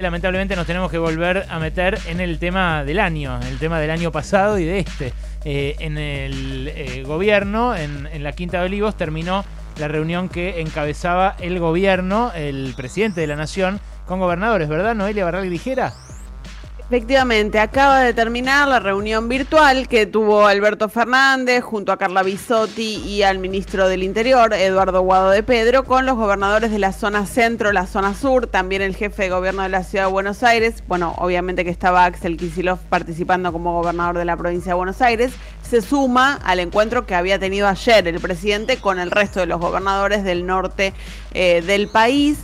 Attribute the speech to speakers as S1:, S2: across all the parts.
S1: Lamentablemente nos tenemos que volver a meter en el tema del año, el tema del año pasado y de este. Eh, en el eh, gobierno, en, la Quinta de Olivos, terminó la reunión que encabezaba el gobierno, el presidente de la Nación, con gobernadores, ¿verdad? Noelia Barral Ligera.
S2: Efectivamente, acaba de terminar la reunión virtual que tuvo Alberto Fernández junto a Carla Bisotti y al ministro del Interior, Eduardo Guado de Pedro, con los gobernadores de la zona centro, la zona sur, también el jefe de gobierno de la ciudad de Buenos Aires, bueno, obviamente que estaba Axel Kicillof participando como gobernador de la provincia de Buenos Aires, se suma al encuentro que había tenido ayer el presidente con el resto de los gobernadores del norte eh, del país.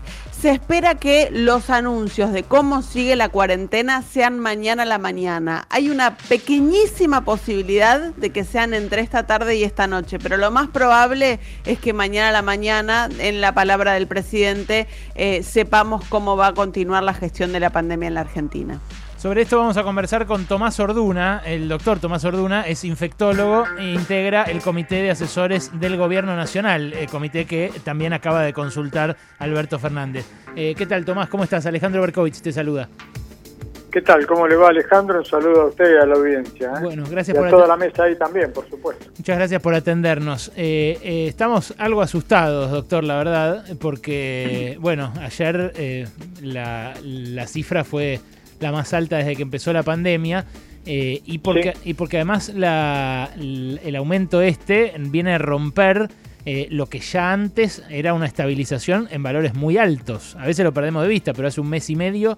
S2: Se espera que los anuncios de cómo sigue la cuarentena sean mañana a la mañana. Hay una pequeñísima posibilidad de que sean entre esta tarde y esta noche, pero lo más probable es que mañana a la mañana, en la palabra del presidente, eh, sepamos cómo va a continuar la gestión de la pandemia en la Argentina.
S1: Sobre esto vamos a conversar con Tomás Orduna. El doctor Tomás Orduna es infectólogo e integra el Comité de Asesores del Gobierno Nacional, el comité que también acaba de consultar Alberto Fernández. Eh, ¿Qué tal, Tomás? ¿Cómo estás? Alejandro Berkovich te saluda.
S3: ¿Qué tal? ¿Cómo le va Alejandro? Un saludo a usted y a la audiencia. ¿eh?
S1: Bueno, gracias
S3: y
S1: por
S3: a toda la mesa ahí también, por supuesto.
S1: Muchas gracias por atendernos. Eh, eh, estamos algo asustados, doctor, la verdad, porque, bueno, ayer eh, la, la cifra fue la más alta desde que empezó la pandemia. Eh, y, porque,
S3: Sí.
S1: y porque además la, el aumento este viene a romper eh, lo que ya antes era una estabilización en valores muy altos. A veces lo perdemos de vista, pero hace un mes y medio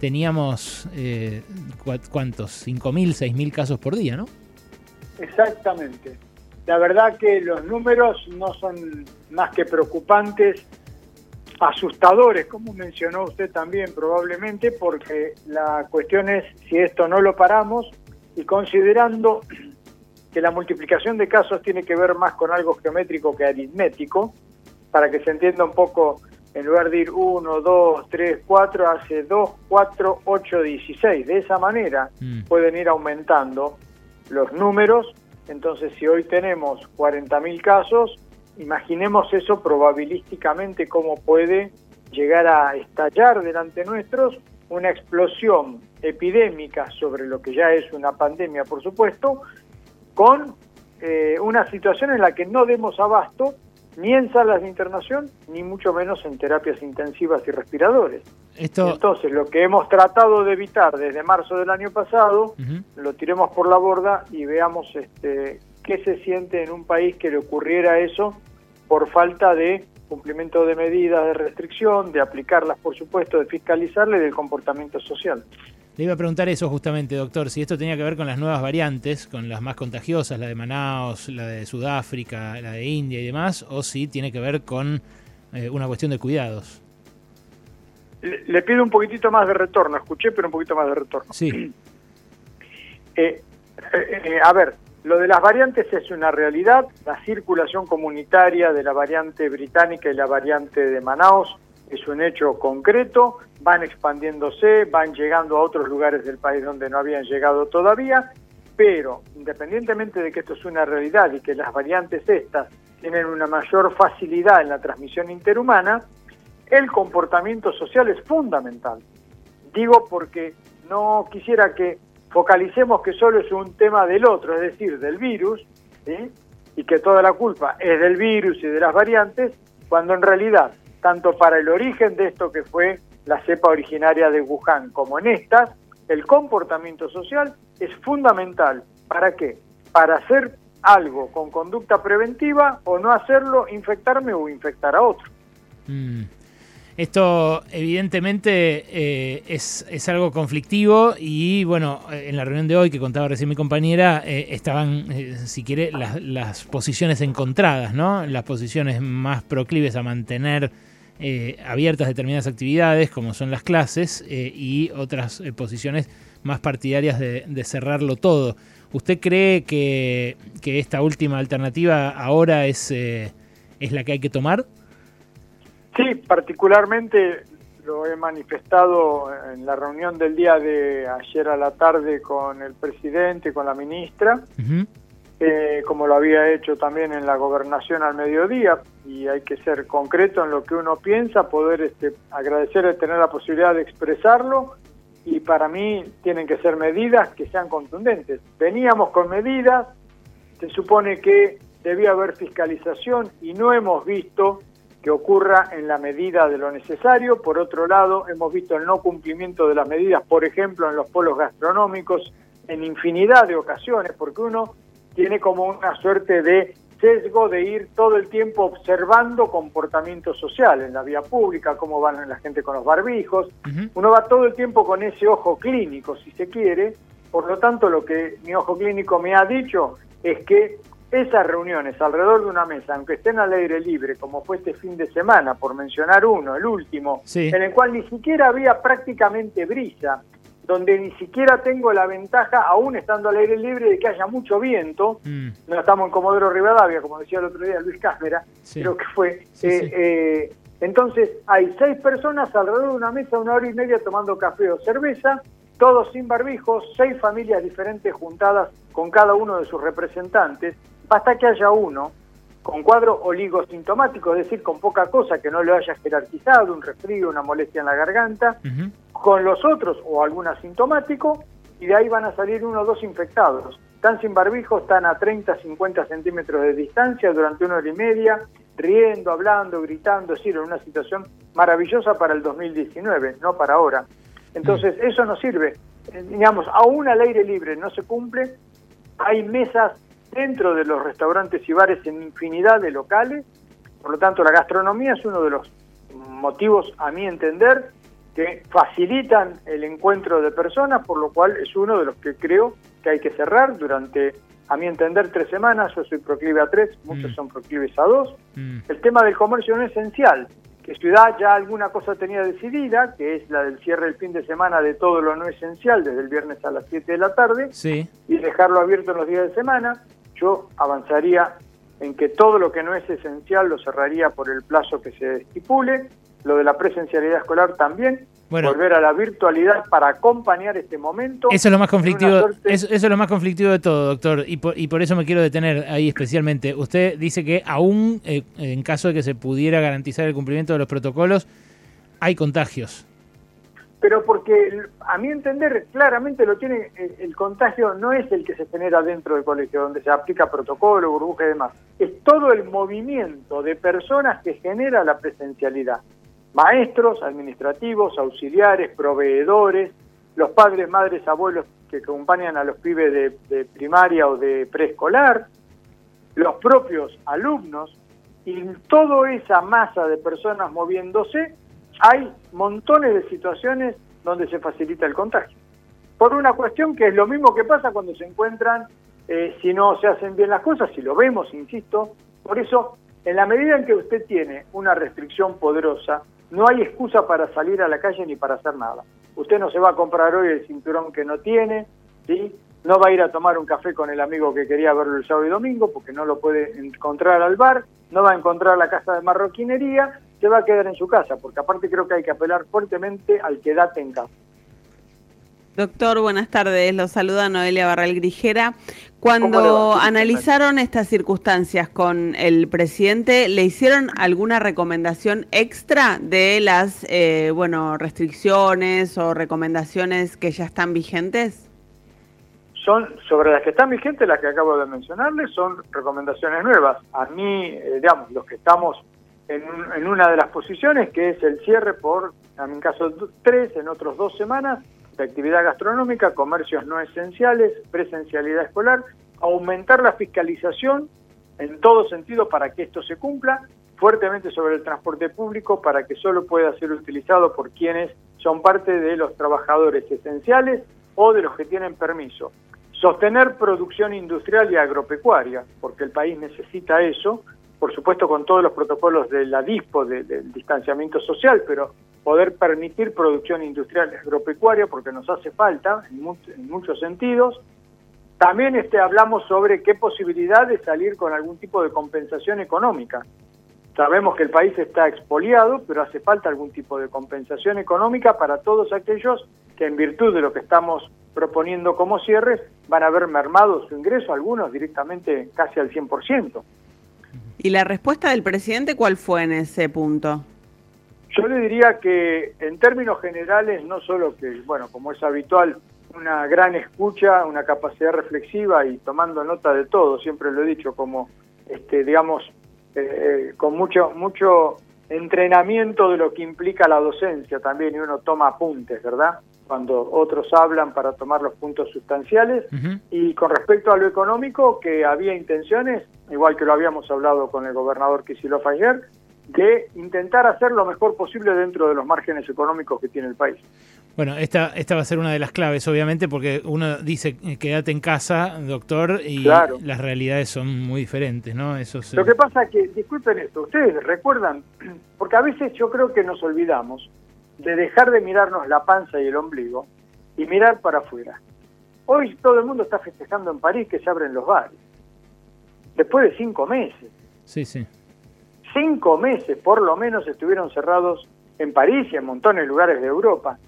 S1: teníamos, eh, ¿cu- ¿cuántos? ¿5.000, 6.000 casos por día, no?
S3: Exactamente. La verdad que los números no son más que preocupantes, asustadores, como mencionó usted también probablemente, porque la cuestión es si esto no lo paramos y considerando que la multiplicación de casos tiene que ver más con algo geométrico que aritmético, para que se entienda un poco, en lugar de ir 1, 2, 3, 4, hace 2, 4, 8, 16. De esa manera
S1: Mm.
S3: pueden ir aumentando los números. Entonces, si hoy tenemos 40.000 casos, imaginemos eso probabilísticamente cómo puede llegar a estallar delante nuestros una explosión epidémica sobre lo que ya es una pandemia, por supuesto, con eh, una situación en la que no demos abasto ni en salas de internación, ni mucho menos en terapias intensivas y respiradores.
S1: Esto,
S3: Entonces, lo que hemos tratado de evitar desde marzo del año pasado, lo tiremos por la borda y veamos este, qué se siente en un país que le ocurriera eso por falta de cumplimiento de medidas de restricción, de aplicarlas, por supuesto, de fiscalizarle y del comportamiento social.
S1: Le iba a preguntar eso justamente, doctor, si esto tenía que ver con las nuevas variantes, con las más contagiosas, la de Manaus, la de Sudáfrica, la de India y demás, o si tiene que ver con eh, una cuestión de cuidados.
S3: Le, le pido un poquitito más de retorno, escuché, pero un poquito más de retorno.
S1: Sí,
S3: Eh, eh, eh, a ver, lo de las variantes es una realidad. La circulación comunitaria de la variante británica y la variante de Manaus es un hecho concreto. Van expandiéndose, van llegando a otros lugares del país donde no habían llegado todavía. Pero independientemente de que esto es una realidad y que las variantes estas tienen una mayor facilidad en la transmisión interhumana, el comportamiento social es fundamental. Digo porque no quisiera que focalicemos que solo es un tema del otro, es decir, del virus, y que toda la culpa es del virus y de las variantes, cuando en realidad, tanto para el origen de esto que fue la cepa originaria de Wuhan como en estas, el comportamiento social es fundamental. ¿Para qué? Para hacer algo con conducta preventiva o no hacerlo, infectarme o infectar a otro.
S1: Mm. Esto evidentemente eh, es, es algo conflictivo y bueno, eh, en la reunión de hoy que contaba recién mi compañera, eh, estaban, eh, si quiere, las, posiciones encontradas, ¿no? Las posiciones más proclives a mantener abiertas determinadas actividades, como son las clases, y otras posiciones más partidarias de, de cerrarlo todo. ¿Usted cree que, que esta última alternativa ahora es, es la que hay que tomar?
S3: Sí, particularmente lo he manifestado en la reunión del día de ayer a la tarde con el presidente, con la ministra. Eh, como lo había hecho también en la gobernación al mediodía, y hay que ser concreto en lo que uno piensa, poder este, agradecer de tener la posibilidad de expresarlo, y para mí tienen que ser medidas que sean contundentes. Veníamos con medidas, se supone que debía haber fiscalización y no hemos visto que ocurra en la medida de lo necesario. Por otro lado, hemos visto el no cumplimiento de las medidas, por ejemplo, en los polos gastronómicos, en infinidad de ocasiones, porque uno tiene como una suerte de sesgo de ir todo el tiempo observando comportamiento social en la vía pública, cómo van la gente con los barbijos. Uno va todo el tiempo con ese ojo clínico, si se quiere. Por lo tanto, lo que mi ojo clínico me ha dicho es que esas reuniones alrededor de una mesa, aunque estén al aire libre, como fue este fin de semana, por mencionar uno, el último, en el cual ni siquiera había prácticamente brisa, donde ni siquiera tengo la ventaja, aún estando al aire libre, de que haya mucho viento. Mm. No estamos en Comodoro Rivadavia, como decía el otro día Luis Cámara, creo que fue. Eh, eh, entonces, hay seis personas alrededor de una mesa, una hora y media tomando café o cerveza, todos sin barbijos, seis familias diferentes juntadas con cada uno de sus representantes, basta que haya uno con cuadro oligosintomático, es decir, con poca cosa que no le haya jerarquizado, un resfrío, una molestia en la garganta, con los otros o algún asintomático, y de ahí van a salir uno o dos infectados. Están sin barbijo, están a 30, 50 centímetros de distancia durante una hora y media, riendo, hablando, gritando, es decir, en una situación maravillosa para el 2019, no para ahora. Entonces, eso no sirve. Eh, digamos, aún al aire libre no se cumple, hay mesas dentro de los restaurantes y bares en infinidad de locales, por lo tanto la gastronomía es uno de los motivos, a mi entender, que facilitan el encuentro de personas, por lo cual es uno de los que creo que hay que cerrar durante, a mi entender, tres semanas, yo soy proclive a tres, muchos mm. son proclives a dos. Mm. El tema del comercio no es esencial, que Ciudad ya alguna cosa tenía decidida, que es la del cierre del fin de semana de todo lo no esencial, desde el viernes a las 7 de la tarde, y dejarlo abierto en los días de semana yo avanzaría en que todo lo que no es esencial lo cerraría por el plazo que se estipule, lo de la presencialidad escolar también, volver a la virtualidad para acompañar este momento.
S1: Eso es lo más conflictivo, eso, es lo más conflictivo de todo, doctor, y por, y por eso me quiero detener ahí especialmente. Usted dice que aún eh, en caso de que se pudiera garantizar el cumplimiento de los protocolos, hay contagios
S3: pero porque a mi entender claramente lo tiene el, contagio no es el que se genera dentro del colegio donde se aplica protocolo, burbuja y demás, es todo el movimiento de personas que genera la presencialidad. Maestros, administrativos, auxiliares, proveedores, los padres, madres, abuelos que acompañan a los pibes de, de primaria o de preescolar, los propios alumnos y toda esa masa de personas moviéndose hay montones de situaciones donde se facilita el contagio. Por una cuestión que es lo mismo que pasa cuando se encuentran, eh, si no se hacen bien las cosas, si lo vemos, insisto. Por eso, en la medida en que usted tiene una restricción poderosa, no hay excusa para salir a la calle ni para hacer nada. Usted no se va a comprar hoy el cinturón que no tiene, ¿sí? no va a ir a tomar un café con el amigo que quería verlo el sábado y domingo porque no lo puede encontrar al bar, no va a encontrar la casa de marroquinería se va a quedar en su casa, porque aparte creo que hay que apelar fuertemente al quedate en casa.
S2: Doctor, buenas tardes. Lo saluda Noelia Barral Grijera. Cuando analizaron estas circunstancias con el presidente, ¿le hicieron alguna recomendación extra de las eh, bueno restricciones o recomendaciones que ya están vigentes?
S3: Son sobre las que están vigentes, las que acabo de mencionarles, son recomendaciones nuevas. A mí, eh, digamos, los que estamos en, una de las posiciones, que es el cierre por, en mi caso, tres, en otros dos semanas, de actividad gastronómica, comercios no esenciales, presencialidad escolar, aumentar la fiscalización en todo sentido para que esto se cumpla, fuertemente sobre el transporte público para que solo pueda ser utilizado por quienes son parte de los trabajadores esenciales o de los que tienen permiso. Sostener producción industrial y agropecuaria, porque el país necesita eso, por supuesto con todos los protocolos de la DISPO, del distanciamiento social, pero poder permitir producción industrial agropecuaria porque nos hace falta en, muchos sentidos. También este, hablamos sobre qué posibilidad de salir con algún tipo de compensación económica. Sabemos que el país está expoliado, pero hace falta algún tipo de compensación económica para todos aquellos que en virtud de lo que estamos proponiendo como cierres, van a ver mermado su ingreso, algunos directamente casi al 100%.
S2: ¿Y la respuesta del presidente cuál fue en ese punto?
S3: Yo le diría que en términos generales, no solo que, bueno, como es habitual, una gran escucha, una capacidad reflexiva y tomando nota de todo, siempre lo he dicho, como, este, digamos, eh, eh, con mucho, mucho entrenamiento de lo que implica la docencia también, y uno toma apuntes, ¿verdad? Cuando otros hablan para tomar los puntos sustanciales. Y con respecto a lo económico, que había intenciones, igual que lo habíamos hablado con el gobernador Kicillof ayer, de intentar hacer lo mejor posible dentro de los márgenes económicos que tiene el país.
S1: Bueno, esta, esta va a ser una de las claves, obviamente, porque uno dice eh, quédate en casa, doctor, y las realidades son muy diferentes, ¿no?
S3: Eso Lo que pasa es que, disculpen esto, ustedes recuerdan, porque a veces yo creo que nos olvidamos de dejar de mirarnos la panza y el ombligo y mirar para afuera. Hoy todo el mundo está festejando en París que se abren los bares. Después de cinco meses.
S1: Sí, sí.
S3: Cinco meses por lo menos estuvieron cerrados en París y en montones de lugares de Europa.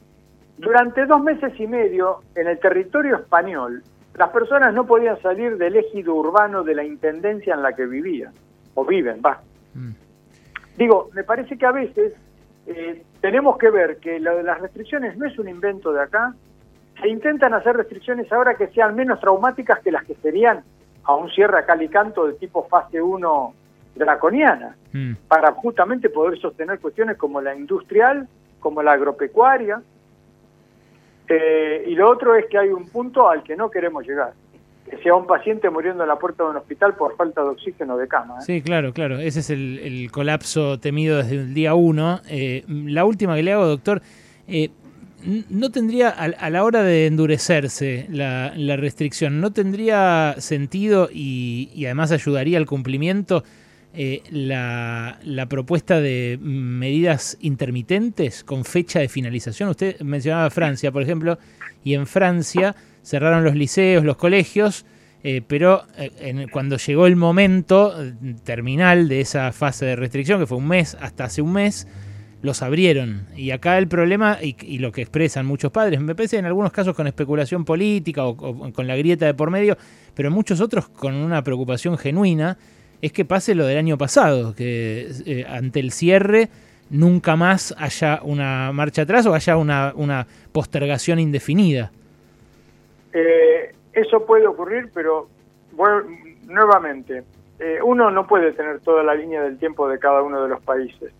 S3: Durante dos meses y medio, en el territorio español, las personas no podían salir del ejido urbano de la intendencia en la que vivían, o viven, va. Mm. Digo, me parece que a veces eh, tenemos que ver que lo de las restricciones no es un invento de acá, se intentan hacer restricciones ahora que sean menos traumáticas que las que serían a un cierre a cal y canto de tipo fase 1 draconiana, mm. para justamente poder sostener cuestiones como la industrial, como la agropecuaria, eh, y lo otro es que hay un punto al que no queremos llegar, que sea un paciente muriendo en la puerta de un hospital por falta de oxígeno de cama.
S1: ¿eh? Sí, claro, claro. Ese es el, colapso temido desde el día uno. Eh, la última que le hago, doctor, no tendría, a, la hora de endurecerse la, restricción, ¿no tendría sentido y, además ayudaría al cumplimiento? Eh, la, propuesta de medidas intermitentes con fecha de finalización. Usted mencionaba Francia, por ejemplo, y en Francia cerraron los liceos, los colegios, eh, pero eh, cuando llegó el momento terminal de esa fase de restricción, que fue un mes hasta hace un mes, los abrieron. Y acá el problema, y, lo que expresan muchos padres, me parece en algunos casos con especulación política o con la grieta de por medio, pero en muchos otros con una preocupación genuina, es que pase lo del año pasado, que eh, ante el cierre nunca más haya una marcha atrás o haya una, una postergación indefinida.
S3: Eh, eso puede ocurrir, pero nuevamente, eh, uno no puede tener toda la línea del tiempo de cada uno de los países,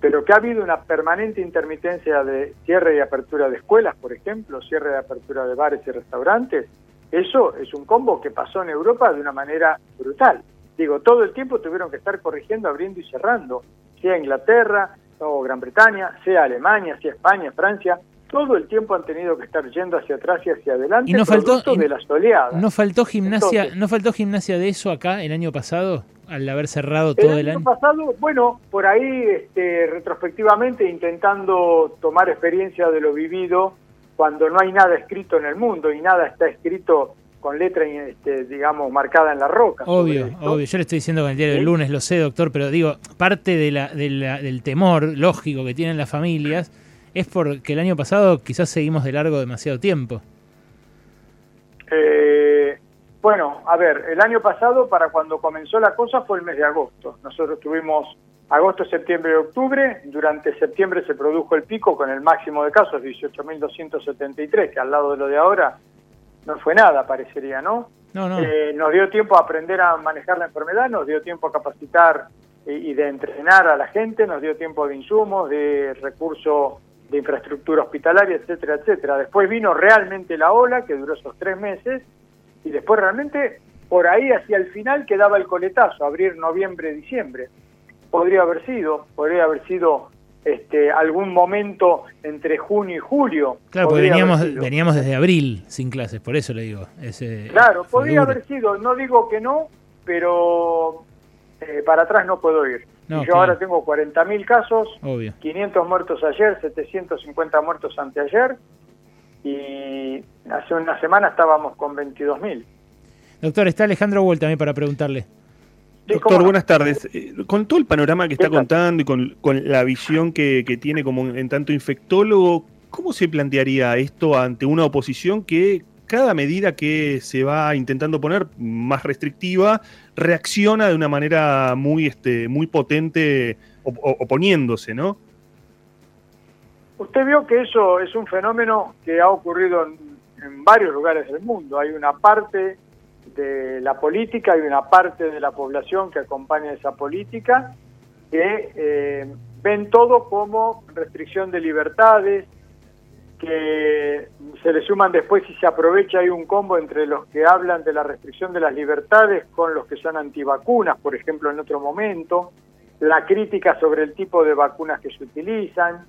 S3: pero que ha habido una permanente intermitencia de cierre y apertura de escuelas, por ejemplo, cierre y apertura de bares y restaurantes, eso es un combo que pasó en Europa de una manera brutal. Digo, todo el tiempo tuvieron que estar corrigiendo, abriendo y cerrando, sea Inglaterra o Gran Bretaña, sea Alemania, sea España, Francia, todo el tiempo han tenido que estar yendo hacia atrás y hacia adelante
S1: y no faltó de las oleadas. no faltó gimnasia no faltó gimnasia de eso acá el año pasado al haber cerrado todo el,
S3: el año pasado bueno por ahí este, retrospectivamente intentando tomar experiencia de lo vivido cuando no hay nada escrito en el mundo y nada está escrito con letra, este, digamos, marcada en la roca.
S1: Obvio, obvio. Yo le estoy diciendo con el diario del lunes, lo sé, doctor, pero digo, parte de la, del temor lógico que tienen las familias es porque el año pasado quizás seguimos de largo demasiado tiempo.
S3: Eh, bueno, a ver, el año pasado, para cuando comenzó la cosa, fue el mes de agosto. Nosotros tuvimos agosto, septiembre y octubre. Durante septiembre se produjo el pico con el máximo de casos, 18.273, que al lado de lo de ahora no fue nada, parecería, ¿no? Eh, nos dio tiempo a aprender a manejar la enfermedad, nos dio tiempo a capacitar y, de entrenar a la gente, nos dio tiempo de insumos, de recursos de infraestructura hospitalaria, etcétera, etcétera. Después vino realmente la ola, que duró esos tres meses, y después realmente por ahí hacia el final quedaba el coletazo, abrir noviembre, diciembre. Podría haber sido, podría haber sido este, algún momento entre junio y julio.
S1: Claro, porque veníamos, veníamos desde abril sin clases, por eso le digo. Ese,
S3: claro, podría haber sido, no digo que no, pero eh, para atrás no puedo ir. yo ahora tengo 40.000 casos, 500 muertos ayer, 750 muertos anteayer, y hace una semana estábamos con 22.000.
S1: Doctor, está Alejandro Vuelta también para preguntarle.
S4: Doctor, buenas tardes. Eh, con todo el panorama que está contando y con, la visión que, tiene como en tanto infectólogo, ¿cómo se plantearía esto ante una oposición que cada medida que se va intentando poner más restrictiva reacciona de una manera muy, este, muy potente oponiéndose, ¿no?
S3: Usted vio que eso es un fenómeno que ha ocurrido en, varios lugares del mundo. Hay una parte de la política, hay una parte de la población que acompaña esa política que eh, ven todo como restricción de libertades, que se le suman después y se aprovecha hay un combo entre los que hablan de la restricción de las libertades con los que son antivacunas, por ejemplo, en otro momento, la crítica sobre el tipo de vacunas que se utilizan,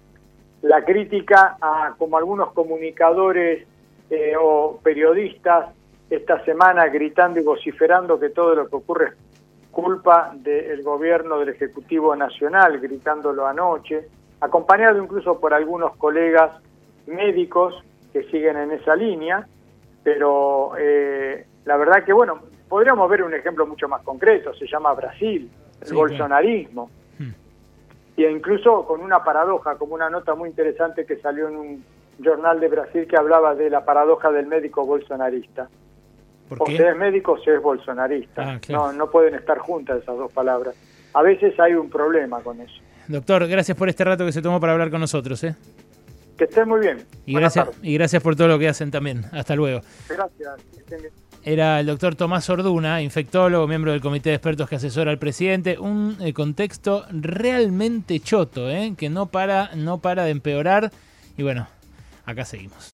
S3: la crítica a como algunos comunicadores eh, o periodistas esta semana gritando y vociferando que todo lo que ocurre es culpa del gobierno del Ejecutivo Nacional, gritándolo anoche, acompañado incluso por algunos colegas médicos que siguen en esa línea, pero eh, la verdad que, bueno, podríamos ver un ejemplo mucho más concreto, se llama Brasil, el bolsonarismo, y incluso con una paradoja, como una nota muy interesante que salió en un jornal de Brasil que hablaba de la paradoja del médico bolsonarista. O se es médico o se es bolsonarista. Ah, no, no pueden estar juntas esas dos palabras. A veces hay un problema con eso.
S1: Doctor, gracias por este rato que se tomó para hablar con nosotros. ¿eh?
S3: Que estén muy bien.
S1: Y gracias, y gracias por todo lo que hacen también. Hasta luego.
S3: Gracias.
S1: Era el doctor Tomás Orduna, infectólogo, miembro del comité de expertos que asesora al presidente. Un eh, contexto realmente choto, ¿eh? que no para, no para de empeorar. Y bueno, acá seguimos.